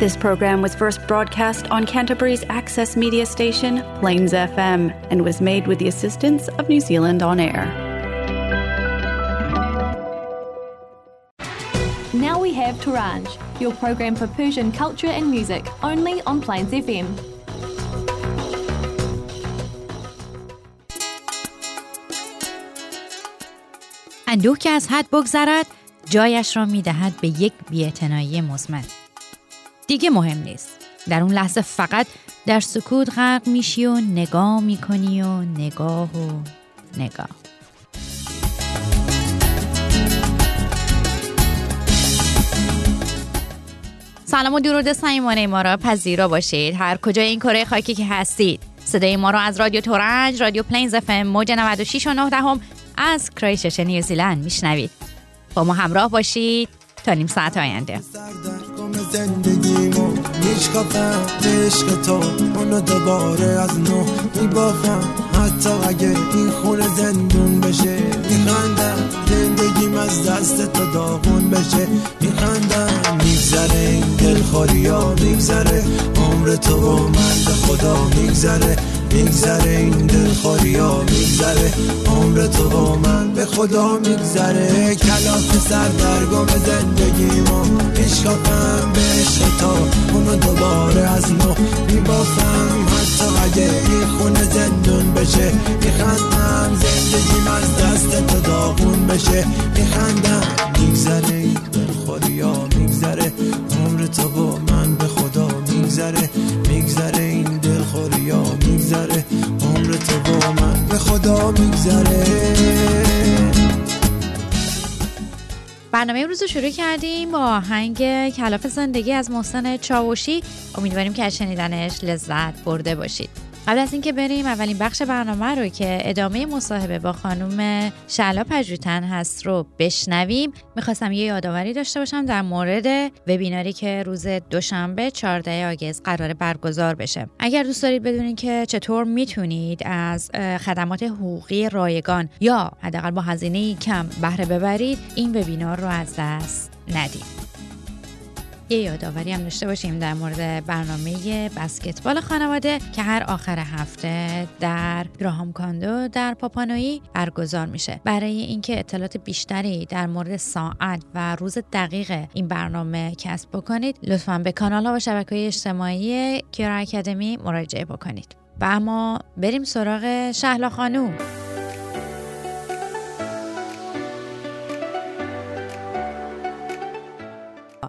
This program was first broadcast on Canterbury's access media station, Plains FM, and was made with the assistance of New Zealand On Air. Now we have Turanj, your program for Persian culture and music, only on Plains FM. اندوه که از حد بگذرد جایش را میدهد به یک بیاعتنایی مزمن دیگه مهم نیست. در اون لحظه فقط در سکوت غرق میشی و نگاه می‌کنی و نگاه و نگاه. سلام و درود صمیمانه ما را پذیرا باشید. هر کجای این کره خاکی که هستید. صدای ما را از رادیو ترنج رادیو پلینز FM موج 96 و 9 دهم از کرایشش نیوزیلند میشنوید. با ما همراه باشید تا نیم ساعت آینده. میشکافم عشق تو. اونو دوباره از نو میبافم. حتی اگه این خونه زندون بشه میخندم زندگیم از دست تو داغون بشه. میخندم میگذره این دلخوری ها میگذره. عمر تو و من به خدا میگذره. میگذره این دلخوری ها میگذره. عمر تو و من به خدا میگذره. کلاف سردرگم زندگیمو میشکافم به عشق تا اونو دوباره از نو میبافم. حتی اگه این خونه زندون بشه میخندم زندگیم از دست تو داغون بشه. میخندم میگذره این دلخوری ها میگذره. عمر تو و من به خدا میگذره. میگذره این دلخوری ها میگذره عمر تو و من به خدا میگذره. برنامه امروز رو شروع کردیم با آهنگ کلاف زندگی از محسن چاوشی. امیدواریم که از شنیدنش لذت برده باشید. قبل از اینکه بریم اولین بخش برنامه رو که ادامه مصاحبه با خانم شلا پژوتن هست رو بشنویم. می‌خواستم یه یادآوری داشته باشم در مورد وبیناری که روز دوشنبه 14 آگست قرار برگزار بشه. اگر دوست دارید بدونید که چطور می‌تونید از خدمات حقوقی رایگان یا حداقل با هزینه کم بهره ببرید این وبینار رو از دست ندید. یه یادآوری هم داشته باشیم در مورد برنامه بسکتبال خانواده که هر آخر هفته در گراهام کاندو در پاپانوی برگزار میشه. برای اینکه اطلاعات بیشتری در مورد ساعت و روز دقیق این برنامه کسب بکنید لطفا به کانال ها و شبکه اجتماعی کیرا اکادمی مراجعه بکنید. و اما بریم سراغ شهلا خانوم.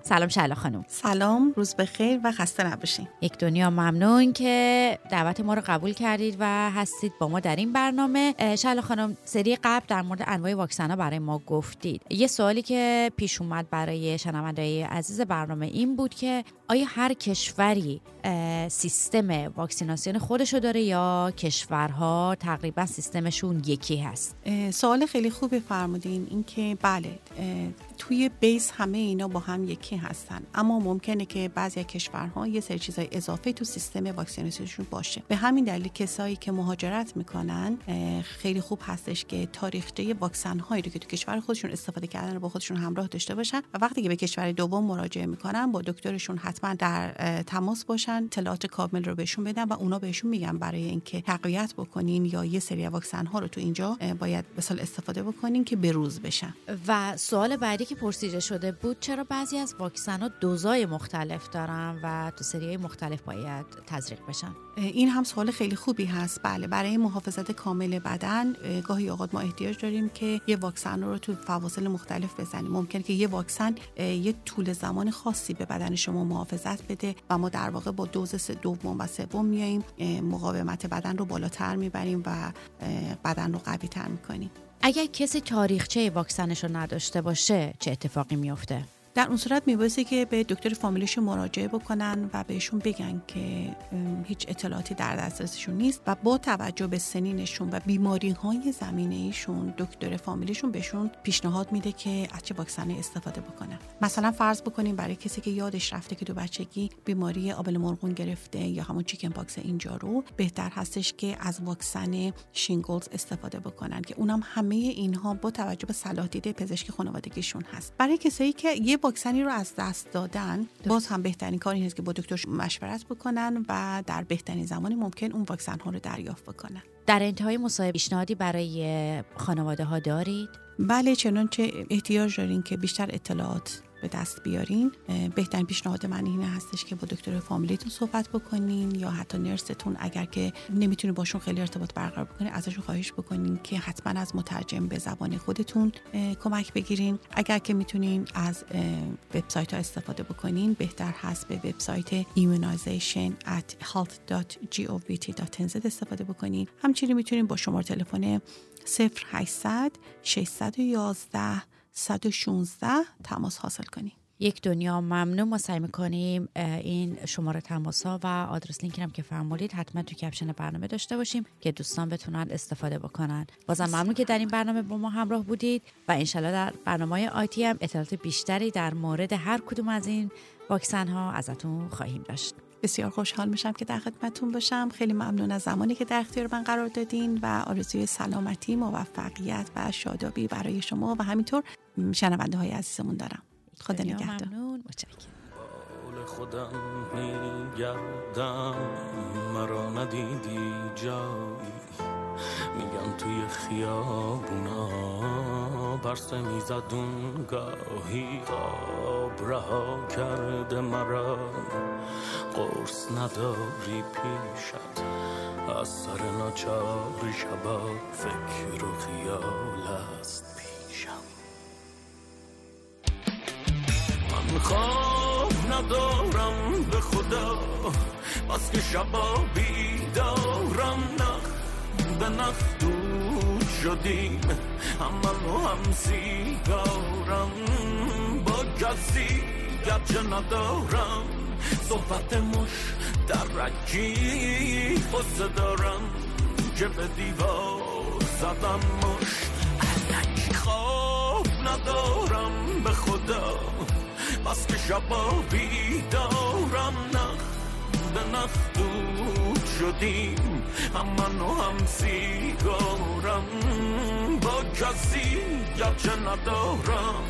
سلام شهلا خانم. سلام روز بخیر و خسته نباشین. یک دنیا ممنون که دعوت ما رو قبول کردید و هستید با ما در این برنامه. شهلا خانم سری قبل در مورد انواع واکسن ها برای ما گفتید. یه سوالی که پیش اومد برای شنونده عزیز برنامه این بود که آیا هر کشوری سیستم واکسیناسیون خودشو داره یا کشورها تقریبا سیستمشون یکی هست؟ سوال خیلی خوبی فرمودین. اینکه بله توی بیس همه اینا با هم یکی هستن. اما ممکنه که بعضی کشورها یه سری چیزای اضافه تو سیستم واکسیناسیونشون باشه. به همین دلیل کسایی که مهاجرت می‌کنن خیلی خوب هستش که تاریخچه واکسن هایی رو که تو کشور خودشون استفاده کردن رو با خودشون همراه داشته باشن و وقتی که به کشور دوم مراجعه می‌کنن با دکترشون حتما در تماس باشن اطلاعات کامل رو بهشون بدن و اونا بهشون میگن برای اینکه تقویت بکنین یا یه سری واکسن ها رو تو اینجا باید مثال استفاده بکنین که بروز بشن. و سوال بعدی که پرسیده شده بود چرا بعضی از واکسن ها دوزای مختلف دارن و تو سری مختلف باید تزریق بشن؟ این هم سوال خیلی خوبی هست. بله برای محافظت کامل بدن گاهی اوقات ما احتیاج داریم که یه واکسن رو تو فواصل مختلف بزنیم. ممکن که یه واکسن یه طول زمان خاصی به بدن شما محافظت بده و ما در واقع با دوز دوم و سوم میاییم مقاومت بدن رو بالاتر می‌بریم و بدن رو قوی تر می‌کنیم. اگر کسی تاریخچه واکسنش رو نداشته باشه چه اتفاقی میفته؟ در اون صورت میبایسته که به دکتر فامیلیشون مراجعه بکنن و بهشون بگن که هیچ اطلاعاتی در دسترسشون نیست و با توجه به سنینشون و بیماری های زمینه ایشون دکتر فامیلیشون بهشون پیشنهاد میده که از چه واکسنی استفاده بکنن. مثلا فرض بکنیم برای کسی که یادش رفته که تو بچگی بیماری آبل مرغون گرفته یا همون چیکن پاکس اینجا رو بهتر هستش که از واکسن شینگلز استفاده بکنن که اونم همه اینها با توجه به صلاح دیده پزشکی خانوادگیشون هست. برای کسایی که یه واکسنی رو از دست دادن باز هم بهترین کار این است که با دکتر مشورت بکنن و در بهترین زمان ممکن اون واکسن ها رو دریافت بکنن. در انتهای مصاحبه پیشنهادی برای خانواده ها دارید؟ بله چنانچه احتیاج دارین که بیشتر اطلاعات به دست بیارین. بهترین پیشنهاد من این هستش که با دکتر فامیلیتون صحبت بکنین یا حتی نرستون اگر که نمی‌تونید باشون خیلی ارتباط برقرار بکنین ازشون خواهش بکنین که حتما از مترجم به زبان خودتون کمک بگیرین. اگر که می‌تونین از وبسایت ها استفاده بکنین بهتر هست به وبسایت immunization at health.govt.nz استفاده بکنین. همچنین می‌تونین با شماره تلفن 0800 611 116 تماس حاصل کنیم یک دنیا ممنون. ما سعی می‌کنیم این شماره تماس ها و آدرس لینک هم که فرمودید حتما تو کپشن برنامه داشته باشیم که دوستان بتونن استفاده بکنن. بازم ممنون که در این برنامه با ما همراه بودید و انشالله در برنامه آیتی هم اطلاعات بیشتری در مورد هر کدوم از این واکسن ها ازتون خواهیم داشت. بسیار خوشحال میشم که در خدمتتون باشم. خیلی ممنون از زمانی که در اختیار من قرار دادین و آرزوی سلامتی موفقیت و شادابی برای شما و همینطور شنونده های عزیزمون دارم. خدا نگهدار. ممنون. خودم میگردم مرا ندیدی جایی. میگن توی خیابونا برسه میزدون گاهی. خواب رها کرده مرا. قرص نداری پیشت. از سر ناچاری شبا فکر و خیال است. خواب ندارم به خدا. بس که شبا بیدارم نخ به نخ دود شدیم. هم من و هم سیگارم. با کسی گرچه ندارم. صحبت مش درکی خسته دارم. که به دیوار زدم مش. خواب ندارم به خدا. بس که شبا بیدارم نخ به نخ دود شدیم هم من و هم سیگارم با کسی گرچه ندارم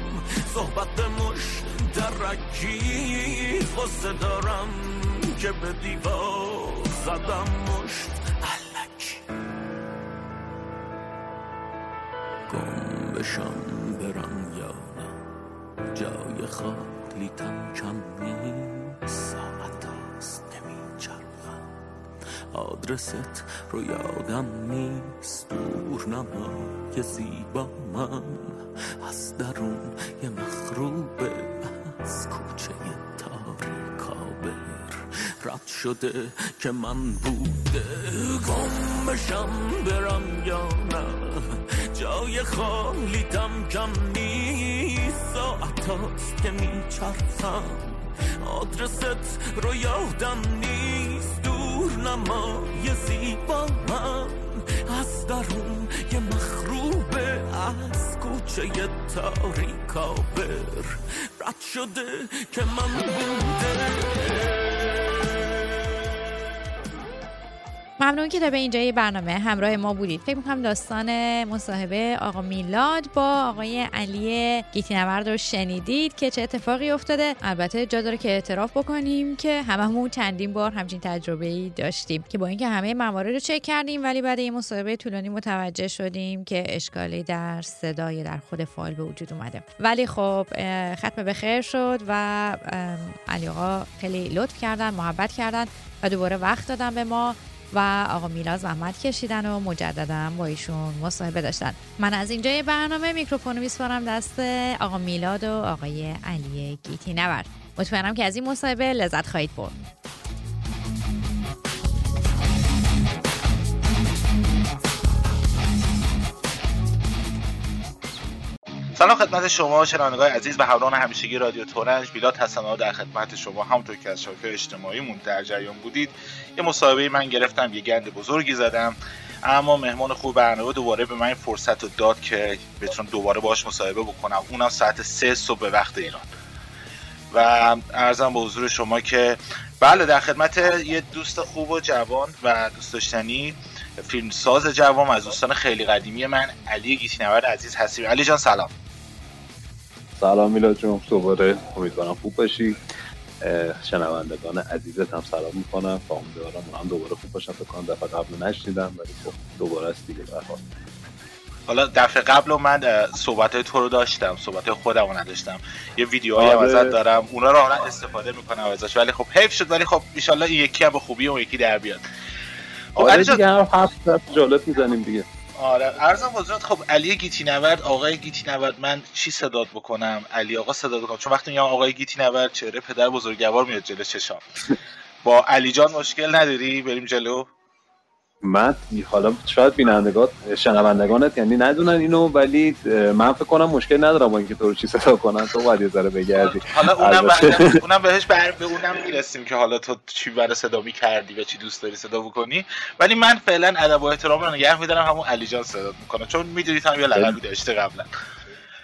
صحبت مش درکی خسته دارم که به دیوار زدم مشت گم بشم برم یا نه جای خالیتم کم نیست ساعت هست نمیچرخم. آدرست رو یادم نیست دور نمای زیبا من. از درون یه مخروبه از کوچه تاریکابر رد شده که من بوده گم بشم برم یا نه. جای خالیتم کم نیست. ساعت هاست که میچرخم آدرست رو یادم نیست دور نمای زیبا من از درون یه مخروبه از کوچه تاریکابر رد شده که من بوده ممنون که تا به اینجای برنامه همراه ما بودید. فکر می‌کنم داستان مصاحبه آقا میلاد با آقای علی گیتینورد رو شنیدید که چه اتفاقی افتاده. البته جا داره که اعتراف بکنیم که هممون چندین بار همچین تجربه ای داشتیم که با اینکه همه موارد رو چک کردیم ولی بعد این مصاحبه طولانی متوجه شدیم که اشکالی در صدای در خود فایل به وجود اومده. ولی خب ختم به خیر شد و علی آقا خیلی لطف کردن محبت کردن و دوباره وقت دادن به ما. و آقا میلاد زحمت کشیدن و مجددا با ایشون مصاحبه داشتن. من از اینجای برنامه میکروفون میسپارم دست آقا میلاد و آقای علی گیتی نورد مطمئنم که از این مصاحبه لذت خواهید برد. سلام خدمت شما شنوندگان عزیز و همراهان همیشگی رادیو تورنج. میلاد هستم در خدمت شما همونطور که از شبکه اجتماعیمون در جریان بودید. یه مصاحبه من گرفتم یه گند بزرگی زدم. اما مهمان خوب برنامه دوباره به من فرصت رو داد که بتونم دوباره باش مصاحبه بکنم. اونم ساعت سه صبح به وقت ایران. و ارزم به حضور شما که بله در خدمت یه دوست خوب و جوان و دوست داشتنی فیلمساز جوان از دوستان خیلی قدیمی من علی گیتینورد عزیز هستیم. علی جان سلام. سلام میلاد جون. دوباره امیدوارم خوب باشی. شنوندگان عزیزت هم سلام می‌کنم. و امیدوارم هم دوباره خوب باشن. فکر دفعه قبل نشنیدم ولی خب دوباره است دیگه. برحال حالا دفعه قبل من صحبت تو رو داشتم. صحبت خودم رو نداشتم. یه ویدیوهایی هم ازت دارم. اونا رو استفاده می‌کنم ازش. ولی خب حیف شد. ولی خب ان این یکی هم به خوبی اون یکی در بیاد. خب آره دیگه هم هفت جالب می‌زنیم دیگه. آره. ارزم حضورت خب علی گیتی نورد آقای گیتی نورد من چی صدات بکنم؟ علی آقا صدات بکنم. چون وقتی میگم آقای گیتی نورد چهره پدر بزرگوار میاد جلو چشام. با علی جان مشکل نداری؟ بریم جلو. من حالا شاید بینندگان شنوندگانت یعنی ندونن اینو ولی من فکر کنم مشکل ندارم با اینکه تو رو چی صدا کنن. تو باید یه ذره بگردی. حالا اونم اونم بهش بر به اونم می‌رسیم که حالا تو چی برای صدا می کردی و چی دوست داری صدا بکنی. ولی من فعلا ادب و احترام رو نگه میدارم همون علی جان صدا می‌کنم چون می‌دونید هم یه لقبی داشته قبلا.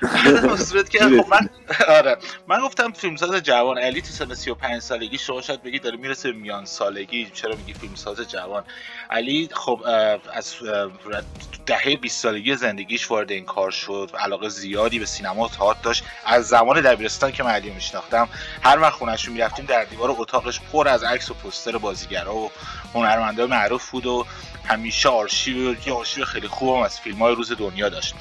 صورت که خب من آره. من گفتم فیلمساز جوان. علی تو سن 35 سالگی شما شاید بگید داره می‌رسه میان سالگی. چرا میگی فیلمساز جوان؟ علی خب از دهه 20 سالگی زندگیش وارد این کار شد. علاقه زیادی به سینما و تئاتر داشت. از زمان دبیرستان که من علی میشناختم هر وقت خونش می‌رفتیم در دیوار اتاقش پر از عکس و پوستر بازیگرا و هنرمندای معروف بود و همیشه آرشیو یه آرشیو خیلی خوبم از فیلم های روز دنیا داشت.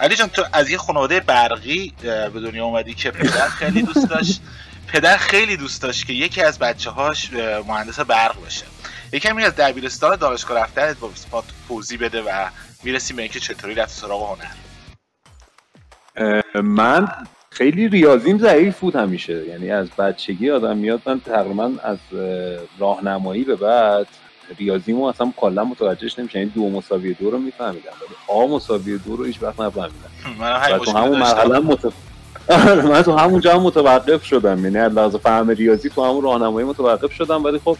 علی جان تو از یه خانواده برقی به دنیا اومدی که پدر خیلی دوست داشت. پدر خیلی دوست داشت که یکی از بچه هاش مهندس برق بشه یکمی از دبیرستان دانشگاه رفته با اسپات توضیح بده و می‌رسیم به اینکه چطوری رفت سراغ هنر. من خیلی ریاضیم ضعیف بود همیشه. یعنی از بچگی آدم میاد من تقریبا از راهنمایی به بعد ریاضیمو اصلا کلا متوجهش نمیشه یعنی دو مساوی دو رو میفهمیدم. ولی آ مساوی دو رو هیچ وقت نفهمیدم. من تو همون مرحله متف... من تو همونجا هم متوقف شدم. یعنی از لحاظ فهم ریاضی تو همون راهنمایی متوقف شدم. ولی خب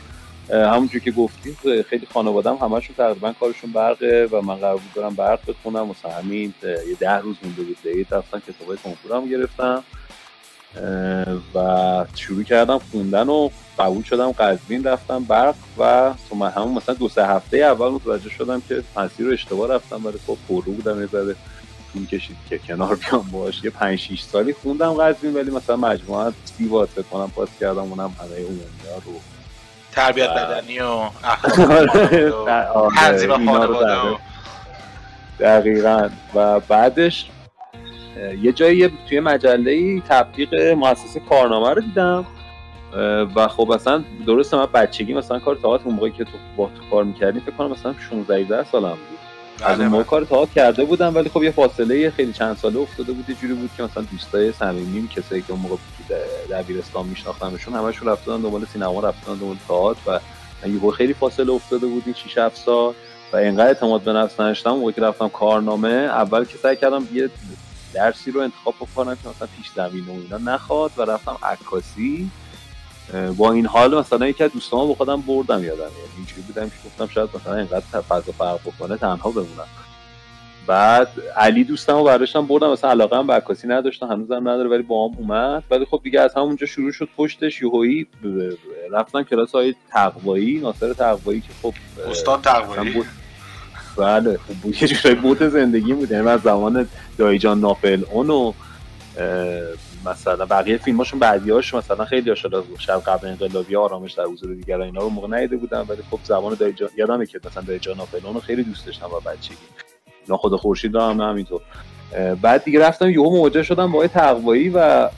همونجور که گفتید خیلی خانوادم همشون تقریبا کارشون برقه و من قرار بود برم برق بخونم. مثلا همین یه ده روز مونده بود دیت رفتم کتابای کنکورم گرفتم و شروع کردم خوندن و قبول شدم قزوین رفتم برق و همون مثلا دو سه هفته اول متوجه شدم که مسیر رو اشتباه رفتم ولی خب پرو بودم یه ذره. طول کشید که کنار بیام باش یه 5 6 سالی خوندم قزوین ولی مثلا مجموعه سی وات کنم پاس کردم اونم همه عمومی رو. تربیت بدنی و اخلاق تنظیم خانواده دقیقا. و بعدش یه جایی توی مجله تبلیغ مؤسسه کارنامه رو دیدم. و خب اصلا درسته من بچگی مثلا کار تئاتر اون موقعی که تو با تو کار می‌کردیم فکر کنم مثلا 16 17 سالم بود. از اون بله، موقع بله. کار تئاتر کرده بودم ولی خب یه فاصله خیلی چند ساله افتاده بود یه جوری بود که مثلا دوستای صمیمیم کسایی که اون موقع دبیرستان میشناختمشون همشون رفتن دنبال سینما رفتن دنبال تئاتر و یه خیلی فاصله افتاده بود این 6 7 سال. و اینقدر اعتماد به نفس نداشتم موقعی که رفتم کارنامه اول که سعی کردم یه درسی رو انتخاب بکنم که مثلا پیش زمین و اینا نخواد و رفتم عکاسی. با این حال مثلا یکی از دوستان با خودم بردم یادم. یعنی اینجوری بودم که گفتم شاید مثلا اینقدر فضا فرق بکنه تنها بمونم. بعد علی دوستم رو برداشتم بردم مثلا علاقه هم به عکاسی نداشتم هنوزم نداره ولی با هم اومد. ولی خب دیگه از همونجا شروع شد پشتش یوهایی رفتم کلاس های تقوایی ناصر تقوایی که خب استاد تقوایی؟ بله خب بود. یه جورایی بود زندگی بود. یعنی از زمان دایجان ناپل اونو مثلا بقیه فیلماشون بعدیاش مثلا خیلی شده شب قبل انقلابی آرامش در حضور دیگر اینا رو موقع ندیده بودم ولی خب زبان دایجان یادمه که مثلا دایجان ناپل اونو خیلی دوست داشتم با بچگی. خود خورشید هم همینطور. بعد دیگه رفتم یهو مواجه شدم با تقوایی و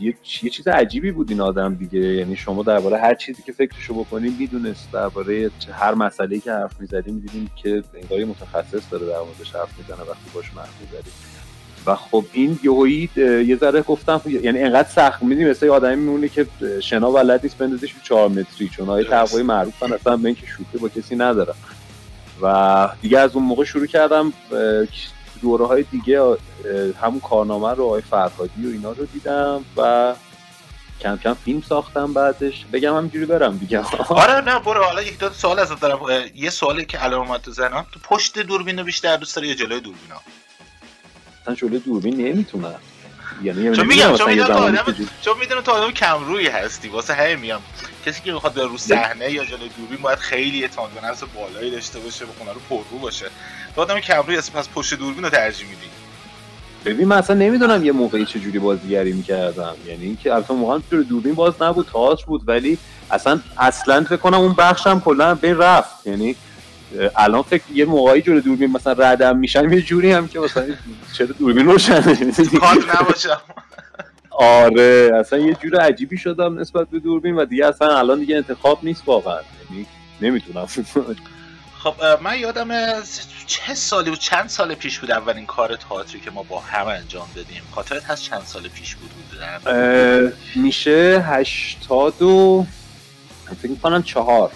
یه, یه چیز عجیبی بود این آدم دیگه. یعنی شما درباره هر چیزی که فکرشو بکنید می‌دونست درباره هر مسئله که حرف می‌زدیم می‌دیدیم که انگاری متخصص داره در موردش حرف می‌زنه وقتی باش حرف می‌زدیم و خب این یهویی یه ذره گفتم یعنی انقدر سخت می‌دونی مثل آدمی میمونه که شنا بلد نیست بندازش 4 متری چون های تقوایی معروفن اصلا به اینکه شوخی با کسی ندارم و دیگه از اون موقع شروع کردم دوره های دیگه همون کارنامه رو آقای فرهادی و اینا رو دیدم و کم کم فیلم ساختم بعدش. بگم همینجوری برم دیگه. آره نه برو. حالا یک دو سوال ازت دارم. یه سوالی که الان اومد تو ذهنم تو پشت دوربین بیشتر دوست داری یا جلوی دوربین ها اصلا جلوی دوربین نمی‌تونم یعنی چون میگم چون می‌دونم تو آدم چون می‌دونم تو آدم کم روی هستی. واسه همین میام کسی که می‌خواد رو صحنه یا جلوی دوربین باید خیلی اعتماد به نفس بالایی داشته باشه و خونه رو پررو باشه. تو آدم کم روی پس پشت دوربین رو ترجیح میدی. ببین من اصلا نمی‌دونم یه موقعی چه جوری بازیگری می‌کردم. یعنی اینکه البته موقعا تو دوربین باز نبود تئاتر بود ولی اصلا اصلا فکر کنم اون بخشم کلا بین رفت. یعنی الان فکر یه موقعی جور دوربین مثلا ردم میشم یه جوری هم که مثلا چرا دوربین روشنه کار نباشم. آره اصلا یه جور عجیبی شدم نسبت به دوربین و دیگه اصلا الان دیگه انتخاب نیست واقعا. یعنی نمی‌تونم. خب من یادم چه سالی بود؟ چند سال پیش بود اولین کار تئاتری که ما با هم انجام دادیم؟ خاطرت هست چند سال پیش بود میشه هشتاد و فکر می‌کنم چهار.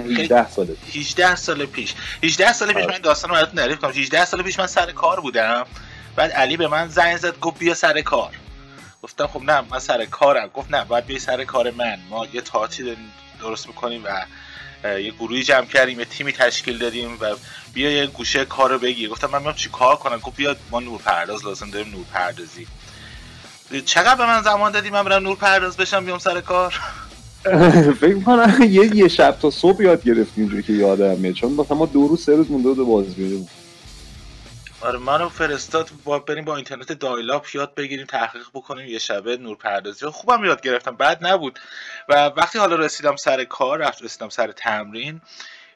18 سال پیش. 18 سال پیش. 18 سال پیش من داستان رو براتون تعریف کنم. 18 سال پیش من سر کار بودم. بعد علی به من زنگ زد گفت بیا سر کار. گفتم خب نه من سر کارم. گفت نه باید بیای سر کار من. ما یه تئاتری درست می‌کنیم و یه گروهی جمع کردیم یه تیمی تشکیل دادیم و بیا یه گوشه کار رو بگیر گفتم من میام چی کار کنم؟ گفت بیا ما نور پرداز لازم داریم نور پردازی چقدر به من زمان دادی من برم نور پرداز بشم بیام سر کار؟ فکر کنم یه یه شب تا صبح یاد گرفتیم اینجوری که یادم میاد. چون مثلا ما دو روز سه روز مونده بود باز بیاریم آره منو فرستاد با بریم با اینترنت دایلاپ یاد بگیریم تحقیق بکنیم یه شبه نور پردازی. خوبم یاد گرفتم بعد نبود. و وقتی حالا رسیدم سر کار رفت رسیدم سر تمرین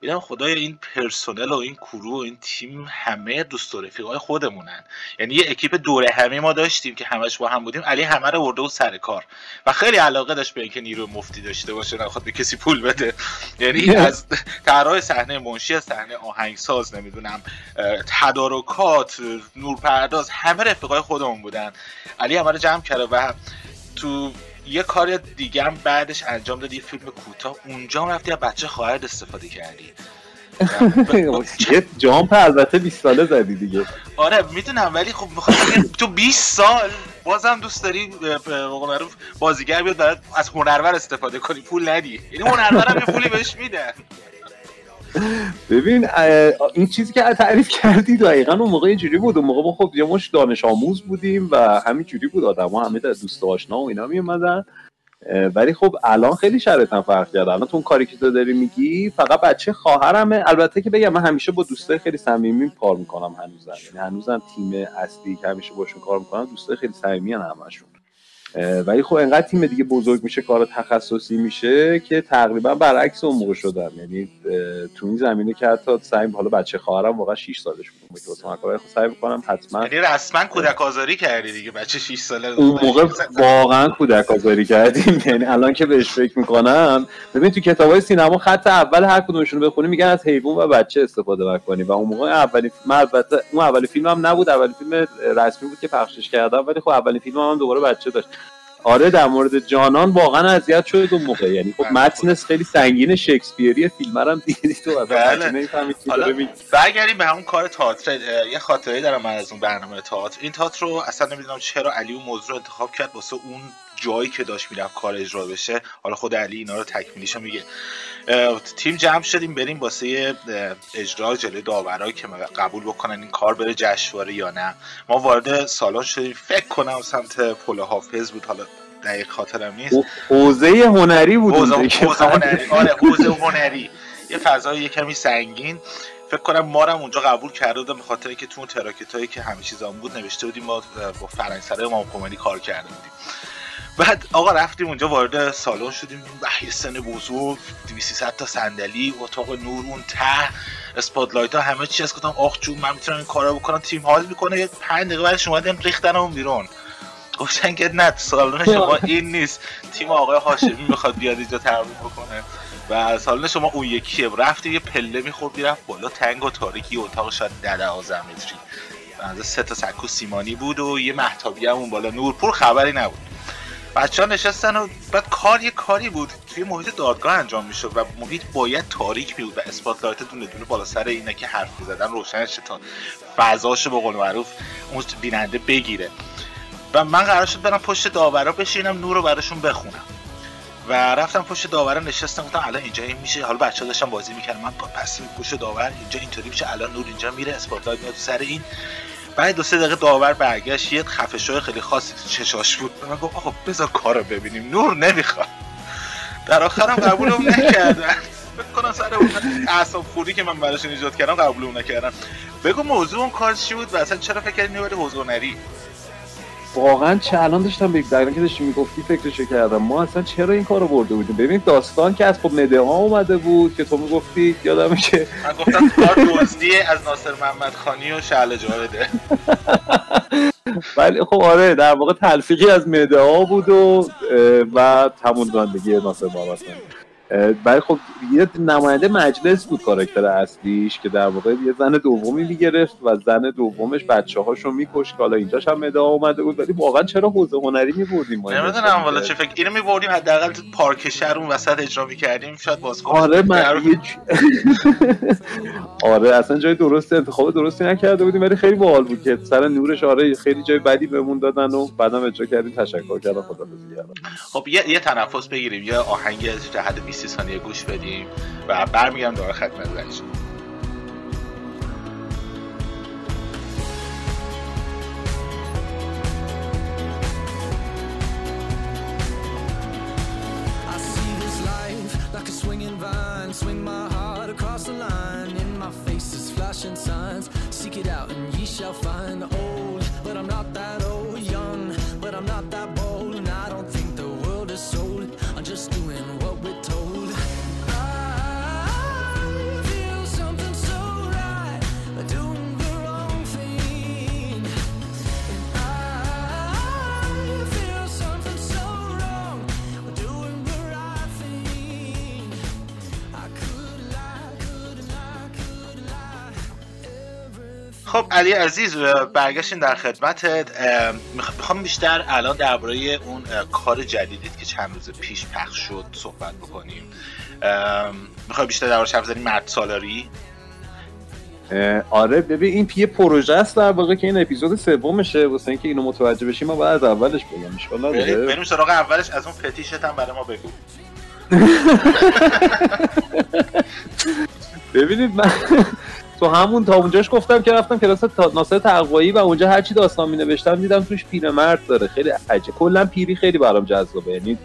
دیدم خدای این پرسنل و این کرو و این تیم همه دوست و رفیقای خودمونن. یعنی یه اکیپ دوره همه ما داشتیم که همش با هم بودیم. علی همه رو ورده و سر کار. و خیلی علاقه داشت به اینکه نیرو مفتی داشته باشه نخواد به کسی پول بده. یعنی از طراح صحنه منشی از صحنه آهنگساز نمی‌دونم تدارکات نورپرداز همه رفیقای خودمون بودن. علی همه رو جمع کرده و تو یه کار دیگه هم بعدش انجام دادی یه فیلم کوتاه. اونجا هم رفتی از بچه خواهرت استفاده کردی. یه جامپ البته 20 ساله زدی دیگه. آره می‌دونم ولی خب تو 20 سال بازم دوست داری بازیگر بیاد برات از هنرور استفاده کنی. پول ندی. یعنی هنرور هم یه پولی بهش میدن. ببین این چیزی که تعریف کردی دقیقا اون موقع اینجوری بود. اون موقع ما خب یه مش دانش آموز بودیم و همینجوری بود. آدم ها همه دوست آشنا و اینا می اومدن ولی خب الان خیلی شرایطم فرق کرده. الان تو اون کاری که تو داری میگی فقط بچه خواهرمه. البته که بگم من همیشه با دوستای خیلی صمیمی کار می‌کنم هنوزم. یعنی هنوزم تیم اصلی که همیشه باشون کار می‌کنم دوستای خیلی صمیمی همشون. ولی خب انقدر تیم دیگه بزرگ میشه کار تخصصی میشه که تقریبا برعکس اون موقع شدم یعنی تو این زمینه که حتی سعی حالا بچه خواهرم واقعا 6 سالش بود. که سعی می‌کنم حتما یعنی رسما کودک آزاری کردی دیگه بچه 6 ساله اون موقع واقعا کودک آزاری کردیم. یعنی الان که بهش فکر می‌کنم ببین تو کتابای سینما خط اول هر کدومشون رو بخونی میگن از حیوان و بچه استفاده بکنی و اون موقع اولین فیلم البته اون اولین فیلم هم نبود. اولین فیلم رسمی بود که پخشش کردم ولی خب اولین فیلم هم, هم دوباره بچه داشت. آره در مورد جانان واقعا اذیت شد اون موقع. یعنی خب بله. متن خیلی سنگین شکسپیری فیلم هم دیدی تو. بله. برگردیم به همون کار تئاتر. یه خاطره دارم من از اون برنامه تئاتر. این تئاتر رو اصلا نمی‌دونم چرا علی اون موضوع رو انتخاب کرد واسه اون جایی که داشت می‌رفت کار اجرا بشه حالا خود علی اینا رو تکمیلیشو میگه. تیم جمع شدیم بریم واسه اجرا جلوی داورایی که قبول بکنن این کار بره جشنواره یا نه. ما وارد سالن شدیم. فکر کنم سمت پل حافظ بود حالا دقیق خاطرم نیست. حوزه هنری بود حوزه هنری. آره حوزه هنری. یه فضای یه کمی سنگین. فکر کنم ما هم اونجا قبول کرده بودم به خاطر که تو اون تراکت هایی که همه چیزام بود نوشته بودیم ما با فرنگسرای امام خمینی کار کرده بودیم. بعد آقا رفتیم اونجا وارد سالن شدیم. یه سن بزرگ 200 تا صندلی اتاق نور اون ته اسپاتلایت ها همه چی. از گفتم آخ جون من می‌تونم این کارا بکنم. تیم حال می‌کنه. یه 5 دقیقه بعدش اومدیم ریختن اون بیرون. گفتن که نه سالن شما این نیست. تیم آقای هاشمی می‌خواد بیاد اینجا تمرین بکنه. و سالن شما اون یکیه. رفتی یه پله می‌خورد رفت بالا تنگ و تاریکی اتاق شاید 12 متری. از سه تا سکو سیمانی بود و یه محتابی هم اون بالا. نورپور خبری نبود. بچه ها نشستن و بعد کار یه کاری بود. توی محیط دادگاه انجام می‌شد و محیط باید تاریک بود و spotlight دونه دونه بالا سر اینا که حرف زدن روشنش تا فضاشو به قول معروف اون بیننده بگیره. و من قرار شد برم پشت داورا بشینم نور رو براشون بخونم. و رفتم پشت داورا نشستم گفتم الان اینجا این میشه. حالا بچه ها داشتن بازی می‌کردن من پس پشت داور اینجا اینطوری میشه الان نور اینجا میره spotlight میاد سر این. بعد دو سه دقیقه داور برگشت یه خفشای خیلی خاصی تو چشاش بود. من گفت آقا بذار کارو ببینیم. نور نمی‌خواد. در آخرم قبولم نکردن. فکر کنم سر اون اعصاب خوری که من براشون ایجاد کردم قبول نکردن. بگو موضوع اون کار چی بود و اصلا چرا فکر کردی می‌بری هنری؟ واقعا چه الان داشتم به در که داشتی می‌گفتی فکرشو کردم. ما اصلا چرا این کارو برده بودیم؟ ببین داستان که از خب مده ها اومده بود که تو می‌گفتی یادمه که من گفتم کار دزدی از ناصر محمد خانی و شعل جاوده ولی خب آره در واقع تلفیقی از مده ها بود و و همون زندگی ناصر محمد خانی. برای خب یه نماینده مجلس بود کاراکتر اصلیش که در واقع یه زن دومی می‌گرفت و زن دومش بچه هاشو میکش که حالا اینجاش هم ادعا اومده بود. ولی واقعا چرا حوزه هنری میبردیم ما نمی‌دونم والا چه فکر اینو میبردیم حداقل تو پارک شهر اون وسط اجرا می‌کردیم. شاید باز آره من آره اصلا جای درست انتخاب درستی نکرده بودیم ولی خیلی باحال بود که سر نورش آره خیلی جای بدی بهمون دادن و بعدم اجرا کردیم. تشکر کردم کردم خب یه, یه تنفس بگیریم یه آهنگ از جهت 20 ثانیه گوش بدیم و برمیگردم دوباره خدمت رنج swinging vine, swing my heart across the line. In my face is flashing signs. خب علی عزیز برگشتیم در خدمتت. می‌خوام بیشتر الان درباره اون کار جدیدیت که چند روز پیش پخش شد صحبت بکنیم. می‌خوای بیشتر درباره حرف بزنیم مرد سالاری؟ آره ببین این یه پروژه است در واقع که این اپیزود سومشه. واسه اینکه اینو متوجه بشیم ما باید از اولش بگم ان بریم سراغ اولش. از اون فتیشت هم برای ما بگو. ببینید من تو همون تا اونجاش گفتم که رفتم کلاس ناصر تقوایی و اونجا هرچی داستان می نوشتم دیدم توش پیرمرد داره. خیلی عجیب کلا پیری خیلی برام جذابه. یعنی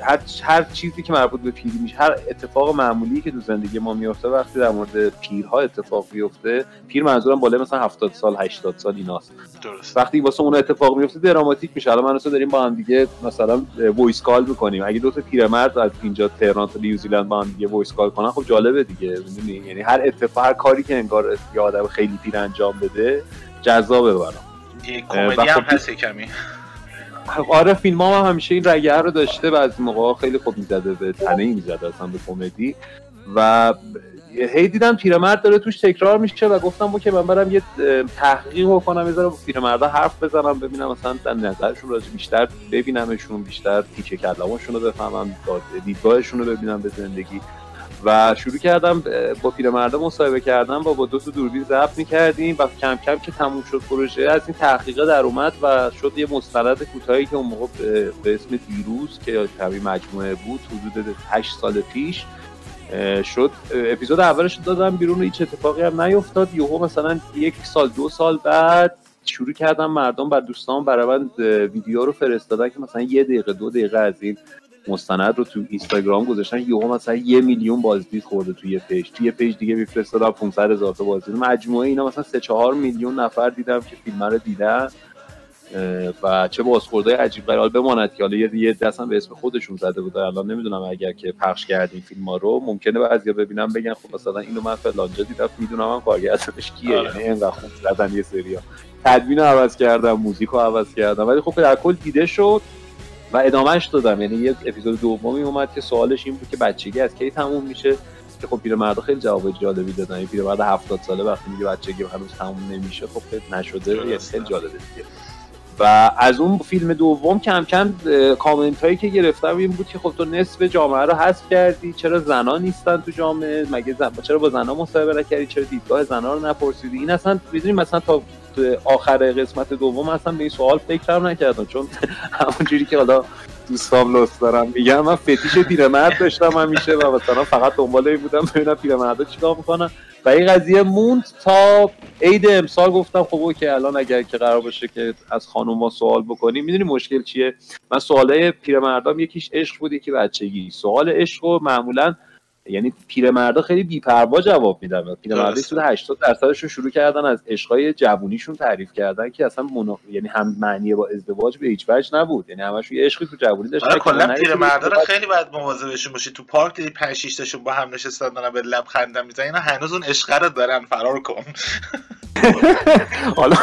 هر هر چیزی که مربوط به پیری میشه هر اتفاق معمولی که تو زندگی ما میفته وقتی در مورد پیرها اتفاق میفته پیر منظورم بالای مثلا 70 سال 80 سال ایناست. درست. وقتی واسه اون اتفاق میفته دراماتیک میشه. الان من داریم با هم دیگه مثلا voice call می‌کنیم. اگه دو تا پیرمرد از اینجا تهران تا نیوزیلند با هم دیگه voice call کنن خب جالبه دیگه. می‌دونی؟ یعنی هر اتفاق هر کاری که انگار یه آدم خیلی پیر انجام بده جذابه برام. یه کمدی هم هست کمی. آره فیلم ها هم همیشه این رگه رو داشته و از موقع خیلی خوب می‌زده به تنه می‌زده اصلا به کمدی. و هی دیدم پیرمرد داره توش تکرار میشه و گفتم که من برم یه تحقیق بکنم یه با پیرمردا حرف بزنم ببینم مثلا در نظرشون راجع بیشتر ببینمشون بیشتر تیکه کلامشون رو بفهمم دیدگاهشون رو ببینم به زندگی. و شروع کردم با پیرمردا مصاحبه کردم. با با دو تا دوربین ضبط می‌کردیم و کم کم که تموم شد پروژه از این تحقیقه در اومد و شد یه مستند کوتاهی که اون موقع به اسم دیروز که کمی مجموعه بود حدود 8 سال پیش شد. اپیزود اولش دادم بیرون و هیچ اتفاقی هم نیفتاد. یهو مثلا یک سال دو سال بعد شروع کردم مردم بر دوستان برای من ویدیو رو فرستادن که مثلا یه دقیقه دو دقیقه از این مستند رو تو اینستاگرام گذاشتن یهو مثلا یه میلیون بازدید خورده توی یه page. توی یه page دیگه میفرستادم 500 هزار تا بازدید. مجموعه اینا مثلا 3 4 میلیون نفر دیدم که فیلم رو دیدن. و چه بازخوردهای عجیب قرار بماند که حالا یه دستم به اسم خودشون زده بود الان نمی‌دونم اگر که پخش کردیم فیلم ها رو ممکنه بعضیا ببینم بگن خب مثلا اینو من فلانجا دیدم می‌دونم هم کارگردانش کیه. آره. یعنی اینقدر خوب زدن یه سریا. تدوین عوض کردم موزیک رو عوض کردم. ولی خب در کل دیده شد. و ادامهش دادم. یعنی یه اپیزود دومی اومد که سوالش این بود که بچگی از کی تموم میشه؟ که خب پیرمرد خیلی جواب جالبی دادن. این پیرمرد 70 ساله وقتی میگه بچگی هنوز تموم نمیشه خب نشده. یعنی خیلی جالبه دیگه. و از اون فیلم دوم کم کم کامنت هایی که گرفتم این بود که خب تو نصف جامعه رو حذف کردی. چرا زنا نیستن تو جامعه؟ مگه زن... چرا با زنا مصاحبه نکردی؟ چرا دیدگاه زنا رو نپرسیدی؟ این اصلا می‌دونی مثلا تا آخر قسمت دوم اصلا به این سوال فکر نکردم چون همونجوری که حالا دوستام لست دارم میگم من فتیش پیرمرد داشتم همیشه و مثلا فقط دنبال این بودم ببینم پیرمردا چیکار می‌کنن. و این قضیه موند تا عید امسال گفتم خب که الان اگر که قرار باشه که از خانم ما سوال بکنیم می‌دونی مشکل چیه؟ من سوالای پیرمردام یکیش عشق بود یکی بچگی. سوال عشق رو معمولا یعنی پیرمردا خیلی بی‌پروا جواب میدن پیرمردا سود 80 درصدشون شروع کردن از عشقای جوونیشون تعریف کردن که اصلا منا... یعنی هم معنی با ازدواج به هیچ وجه نبود. یعنی همشون یه عشقی تو جوونی داشتن آره کلا پیرمردا رو خیلی باید مواظبشون باشی. تو پارک دیدی 5 6 تاشون با هم نشستن دارن به لب خندن می‌زنن. اینا هنوز اون عشق رو دارن. فرار کن. حالا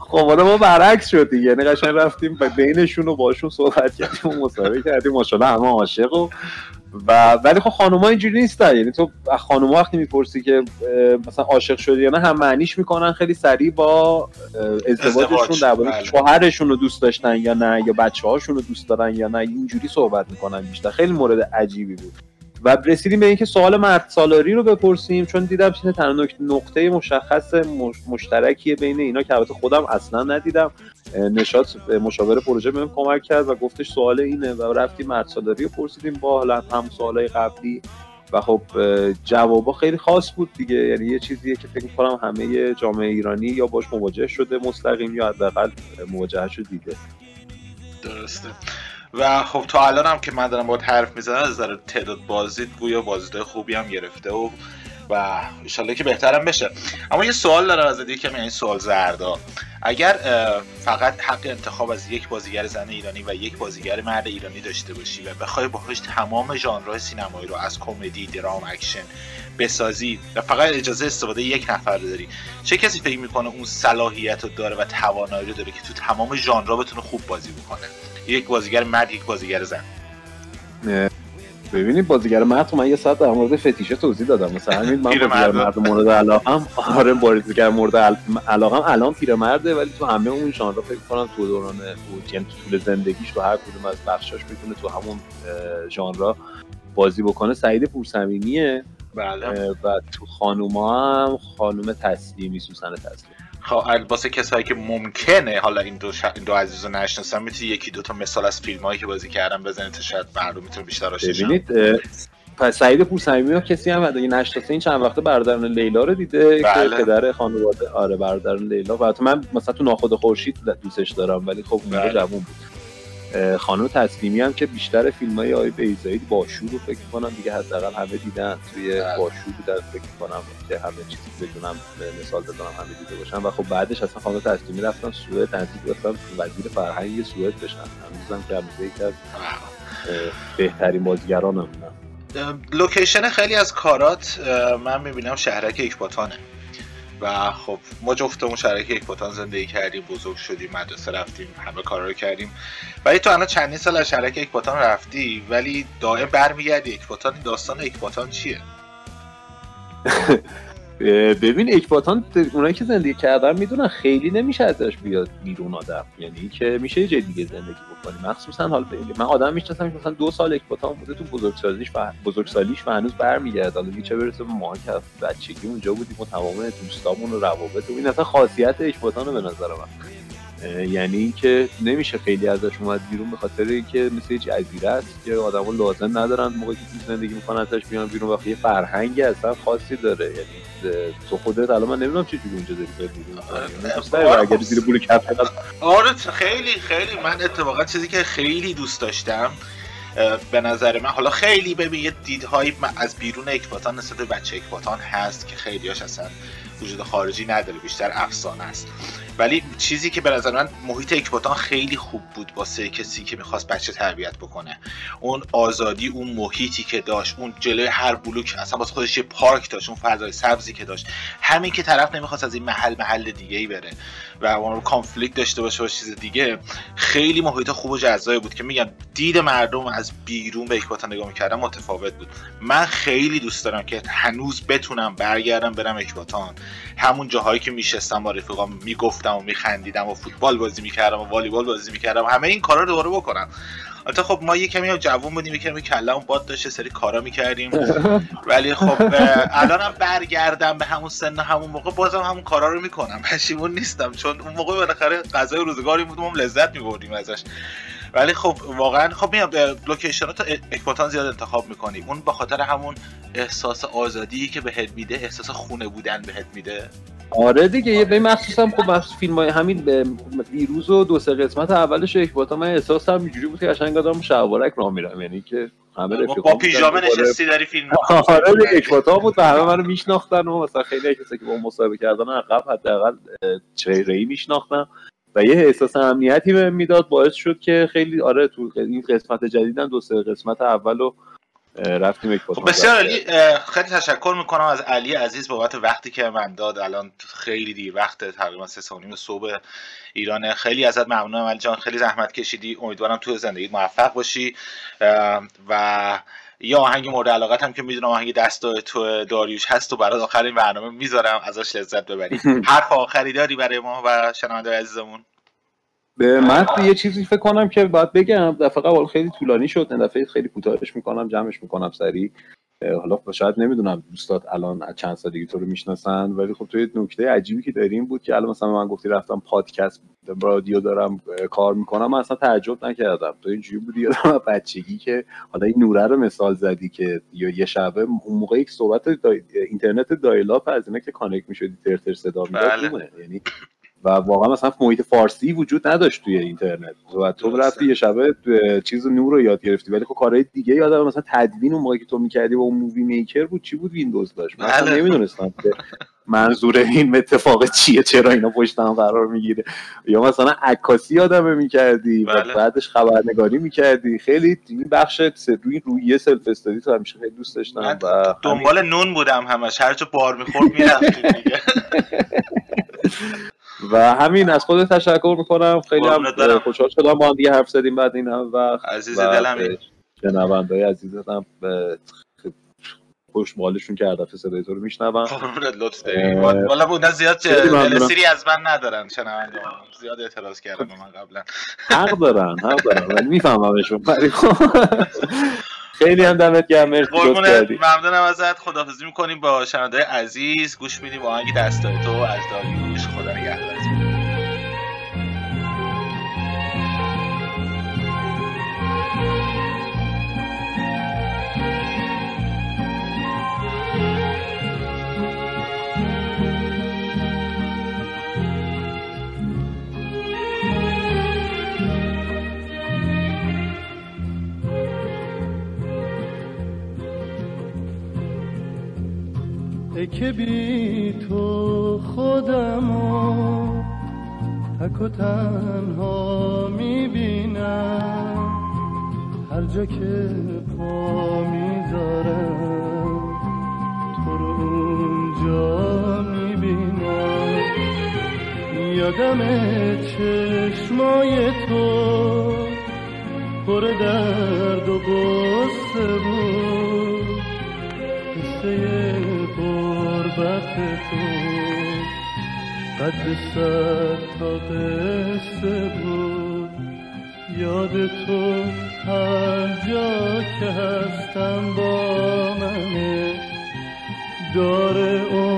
خب حالا ما برعکس شد دیگه یعنی قشنگ رفتیم بینشون و باشون صحبت کردیم و مصاحبه کردیم. ماشاءالله همه عاشق و و ولی خب خانوما اینجوری نیستن. یعنی تو خانوما وقتی می‌پرسی که مثلا عاشق شدی یا نه هم معنیش می‌کنن خیلی سریع با ازدواجشون درباره بله. شوهرشون رو دوست داشتن یا نه یا بچه هاشون رو دوست دارن یا نه اینجوری صحبت می‌کنن بیشتر. خیلی مورد عجیبی بود. و رسیدیم به اینکه سوال مرد سالاری رو بپرسیم چون دیدم چیز تنها نقطه مشخص مشترکیه بین اینا که البته خودم اصلا ندیدم. نشات مشاور پروژه بهم کمک کرد و گفتش سوال اینه و رفتیم مرد سالاری رو پرسیدیم با حالا هم سوالای قبلی و خب جوابا خیلی خاص بود دیگه. یعنی یه چیزیه که فکر کنم همه جامعه ایرانی یا باش مواجه شده مستقیم یا حداقل مواجهش رو دیده درسته. و خب تا الان هم که من دارم باید حرف می‌زنم از نظر تعداد بازدید گویا بازدید خوبی هم گرفته و و انشالله که بهترم بشه. اما یه سوال دارم از دیگه که این سوال زردا. اگر فقط حق انتخاب از یک بازیگر زن ایرانی و یک بازیگر مرد ایرانی داشته باشی و بخوای باهاش تمام ژانرهای سینمایی رو از کمدی درام اکشن بسازی و فقط اجازه استفاده یک نفر داری چه کسی فکر می‌کنه اون صلاحیت رو داره و توانایی رو داره که تو تمام ژانرها بتونه خوب بازی بکنه؟ یک بازیگر مرد یک بازیگر زن. ببینید بازیگر مرد من یه ساعت در مورد فتیشه توضیح دادم. مثلا همین من بازیگر مرد مورد علاقم آره بازیگر مورد علاقم الان پیرمرده ولی تو همه اون ژانر فکر کنم تو دوران یعنی تو طول زندگیش تو هر کدوم از بخشاش می‌تونه تو همون ژانر بازی بکنه. سعید پورسمیمیه بله. و تو خانوما هم خانوم تسلیمی سوسن تسلیم. خب واسه کسایی که ممکنه حالا این دو, ش... این دو عزیز رو نشناسن می‌تونی یکی دو تا مثال از فیلم هایی که بازی کردن بزنید تا شاید مردم می‌تونه بیشتر آشنا ببینید پس سعید پورسمیمی ها کسی هم اگه نشناسه این چند وقته برادران لیلا رو دیده بله. که پدر خانواده آره برادران لیلا و من مثلا تو ناخود خورشید دوستش دارم ولی خب اون بله. جوون بود خانم تسلیمی هم که بیشتر فیلم های آقای بیزایی باشور رو فکر کنم دیگه حداقل همه دیدن. توی بله. باشور بودن فکر کنم که همه چیزی بدونم مثال بزنم همه دیده باشن. و خب بعدش اصلا خانم تسلیمی رفتن سوئد تنظیم گرفتن وزیر فرهنگ سوئد بشن. هنوزم که همیشه یکی از بهترین بازیگران هم لوکیشن خیلی از کارات من می‌بینم شهرک اکباتانه و خب ما جفتمون شرک یک باتان زندگی کردیم بزرگ شدیم مدرسه رفتیم همه کارا رو کردیم. ولی تو الان چندین سال از شرک یک باتان رفتی؟ ولی دائم برمیگردی یک این داستان یک باتان چیه؟ ببین اکباتان اونایی که زندگی کردن می‌دونن خیلی نمیشه ازش بیاد بیرون آدم. یعنی که میشه یه دیگه زندگی بکنی مخصوصا حالا من آدم می‌شناسم که مثلا دو سال اکباتان بوده تو بزرگسالیش و بزرگسالیش و هنوز برمیگرده. حالا چه برسه به ما که بچگی اونجا بودیم و تمام دوستامون و روابط و این اصلا خاصیت اکباتان به نظر من. یعنی اینکه نمیشه خیلی ازش اومد بیرون به خاطر اینکه مثل یه جزیره است که آدما لازم ندارن موقعی که زندگی می‌کنن ازش بیان بیرون. وقتی یه فرهنگ اصلا خاصی داره یعنی تو خودت الان من نمی‌دونم چه جوری اونجا داری بیرون. آره, اگر زیر بول کف آره خیلی خیلی من اتفاقا چیزی که خیلی دوست داشتم به نظر من حالا خیلی ببین یه دیدهایی از بیرون اکباتان نسبت بچه اکباتان هست که خیلیاش اصلا وجود خارجی نداره بیشتر افسانه است. ولی چیزی که به نظر من محیط اکباتان خیلی خوب بود واسه کسی که می‌خواست بچه تربیت بکنه. اون آزادی اون محیطی که داشت اون جلوی هر بلوک اصلا واسه خودش یه پارک داشت اون فضای سبزی که داشت. همین که طرف نمی‌خواست از این محل محل دیگه ای بره و اون کانفلیکت داشته باشه با چیز دیگه خیلی محیط خوب و جذابی بود که میگم دید مردم از بیرون به اکباتان نگاه می‌کردن متفاوت بود. من خیلی دوست دارم که هنوز بتونم برگردم برم اکباتان. همون جاهایی که میشستم با رفیقام می‌گفتم و میخندیدم و فوتبال بازی می‌کردم و والیبال بازی می‌کردم. همه این کارا رو دوباره بکنم. البته خب ما یه کمی جوون بودیم یه کمی کلمون باد داشته سری کارا می‌کردیم. ولی خب الانم برگردم به همون سن همون موقع بازم همون کارا رو می‌کنم. پشیمون نیستم چون اون موقع بالاخره غذای روزگاری بود ما لذت میبردیم ازش. ولی خب واقعا خب میام لوکیشنات اکباتان زیاد انتخاب می‌کنیم. اون به خاطر همون احساس آزادی که بهت میده احساس خونه بودن بهت میده. آره دیگه یه به مخصوصا خب از فیلم های همین به دیروز و دو سه قسمت اولش اکباتان من احساس هم اینجوری بود که قشنگ آدم شعبارک راه میرم. یعنی که همه با, رفیقام با. پیژامه نشستی داری فیلم آره دیگه، اکباتا بود و همه منو میشناختن و مثلا خیلی کسایی که با مصاحبه کردن عقب حداقل چهره ای میشناختم و یه احساس امنیتی بهم می‌داد باعث شد که خیلی آره تو این قسمت جدیدم دو سه قسمت اولو اه، رفتیم اکباتا خب بسیار عالی. اه، خیلی تشکر می‌کنم از علی عزیز بابت وقتی که من داد. الان خیلی دیر وقت تقریبا سه سه و نیم صبح ایرانه. خیلی ازت ممنونم علی جان. خیلی زحمت کشیدی. امیدوارم تو زندگیت موفق باشی. و یه آهنگ مورد علاقت هم که می‌دونم آهنگ دست تو داریوش هست و برات آخرین برنامه می‌ذارم. ازش لذت ببری حرف آخری داری برای ما و شنونده عزیزمون؟ به من یه چیزی فکر کنم که باید بگم. دفعه قبل خیلی طولانی شد. این دفعه خیلی کوتاهش می‌کنم جمعش می‌کنم سریع. حالا شاید نمی‌دونم دوستات الان از چند سالگی تو رو می‌شناسن ولی خب تو یه نکته عجیبی که داریم بود که الان مثلا من گفتی رفتم پادکست رادیو دارم کار می‌کنم من اصلا تعجب نکردم تو اینجوری بودی یادم بچگی که حالا این نوره رو مثال زدی که یا یه شبه اون موقع یک صحبت دای... اینترنت dial-up از اینا که connect می‌شدی ترتر صدا می‌داد بله. یعنی و واقعا مثلا محیط فارسی وجود نداشت توی اینترنت. و تو. رفتی یه شبه چیز نور رو یاد گرفتی. ولی خب کارهای دیگه یادم مثلا تدوین اون موقعی که تو می‌کردی با اون Movie Maker بود چی بود ویندوز داشت؟ من اصلا بله. نمی‌دونستم که منظور این اتفاق چیه چرا اینا پشت هم قرار می‌گیره. یا مثلا عکاسی یادمه می‌کردی و بله. بعدش خبرنگاری می‌کردی. خیلی این بخش روی روی سلف استادی تو همیشه خیلی دوست داشتم و دنبال نون بودم همش. هر جا بار می‌خورد می‌رفتیم دیگه. و همین از خود تشکر می‌کنم. خیلی هم. خوشحال شدم با هم دیگه حرف زدیم بعد این هم وقت عزیز و دلمی شنوندهای عزیزم به خوشمالشون که هر دفعه صدای تو رو میشنوم. قربونت لطف داری. والا بودن زیاد. دلسیری از من ندارن شنونده زیاد اعتراض کردن به من قبلا. حق دارن حق دارن ولی میفهممشون. ولی خب. خیلی هم دمت گرم مرسی ممنونم ازت. خداحافظی می‌کنیم با شنونده عزیز. گوش میدیم آهنگ دستای تو از داریوش. خدا نگهدارت که بی تو خودمو تک و تنها می‌بینم. هر جا که پا می‌ذارم تو رو اونجا می‌بینم. یادم چشمای تو پر درد و قربت تو قد سر تا قصه بود. یاد تو هر جا که هستم با منه. داره عمر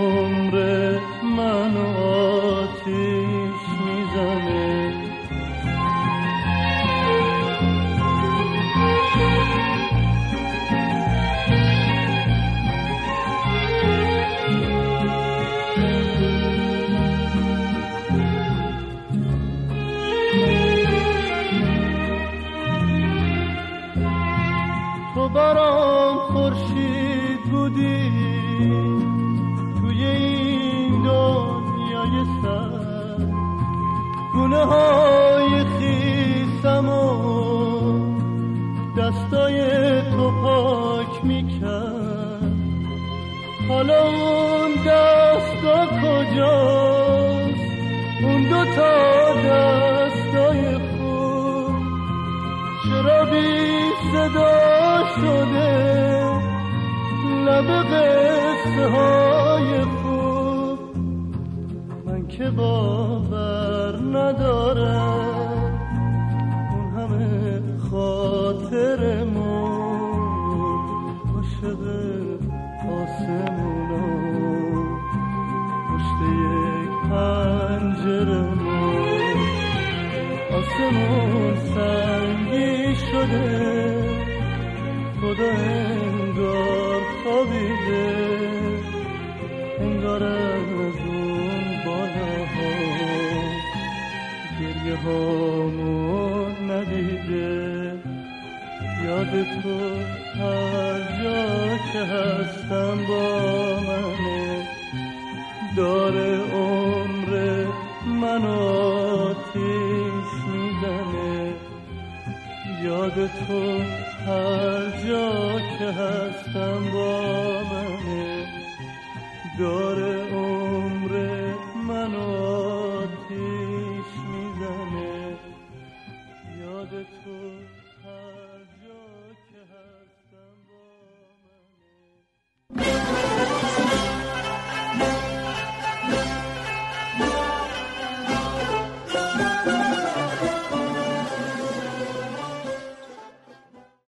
خدا انگار خوابیده انگار از اون بالاها گریه هامون ندیده یاد تو هر جا که هستم با منه داره عمر تو هر جا که هستم با